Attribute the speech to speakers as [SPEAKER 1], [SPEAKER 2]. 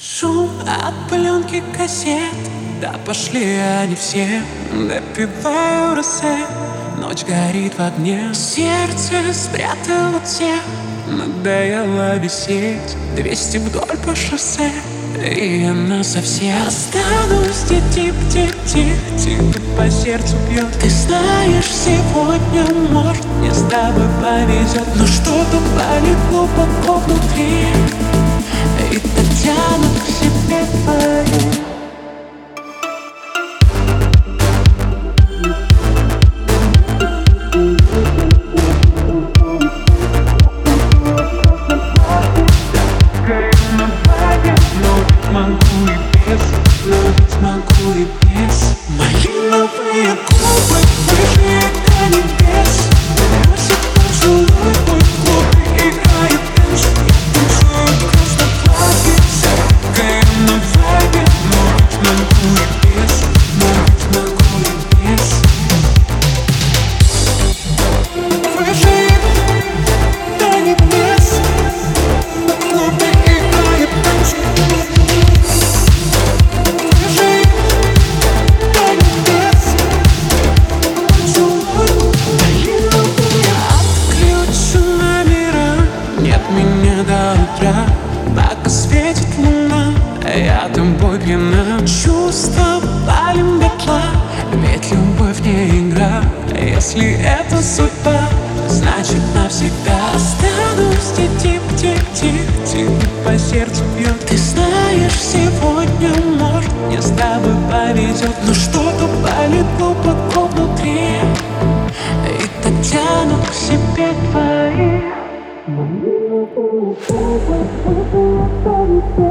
[SPEAKER 1] Шум от пленки кассет. Да пошли они все. Допиваю рассвет. Ночь горит в огне. Сердце спрятало всех Надоело висеть. Двести вдоль по шоссе. И она совсем. Останусь тип-тип-тип-тип По сердцу бьет Ты знаешь, сегодня может Не с тобой повезет. Но что-то болит глубоко внутри ведь могу пьяна Чувства палим дотла, ведь любовь не игра. Если это судьба, значит навсегда. Останусь тип-тип-тип-тип По сердцу бьет. Ты знаешь, сегодня может Не с тобой повезет. Но что-то болит глубоко внутри. И так тянут к себе твои Носит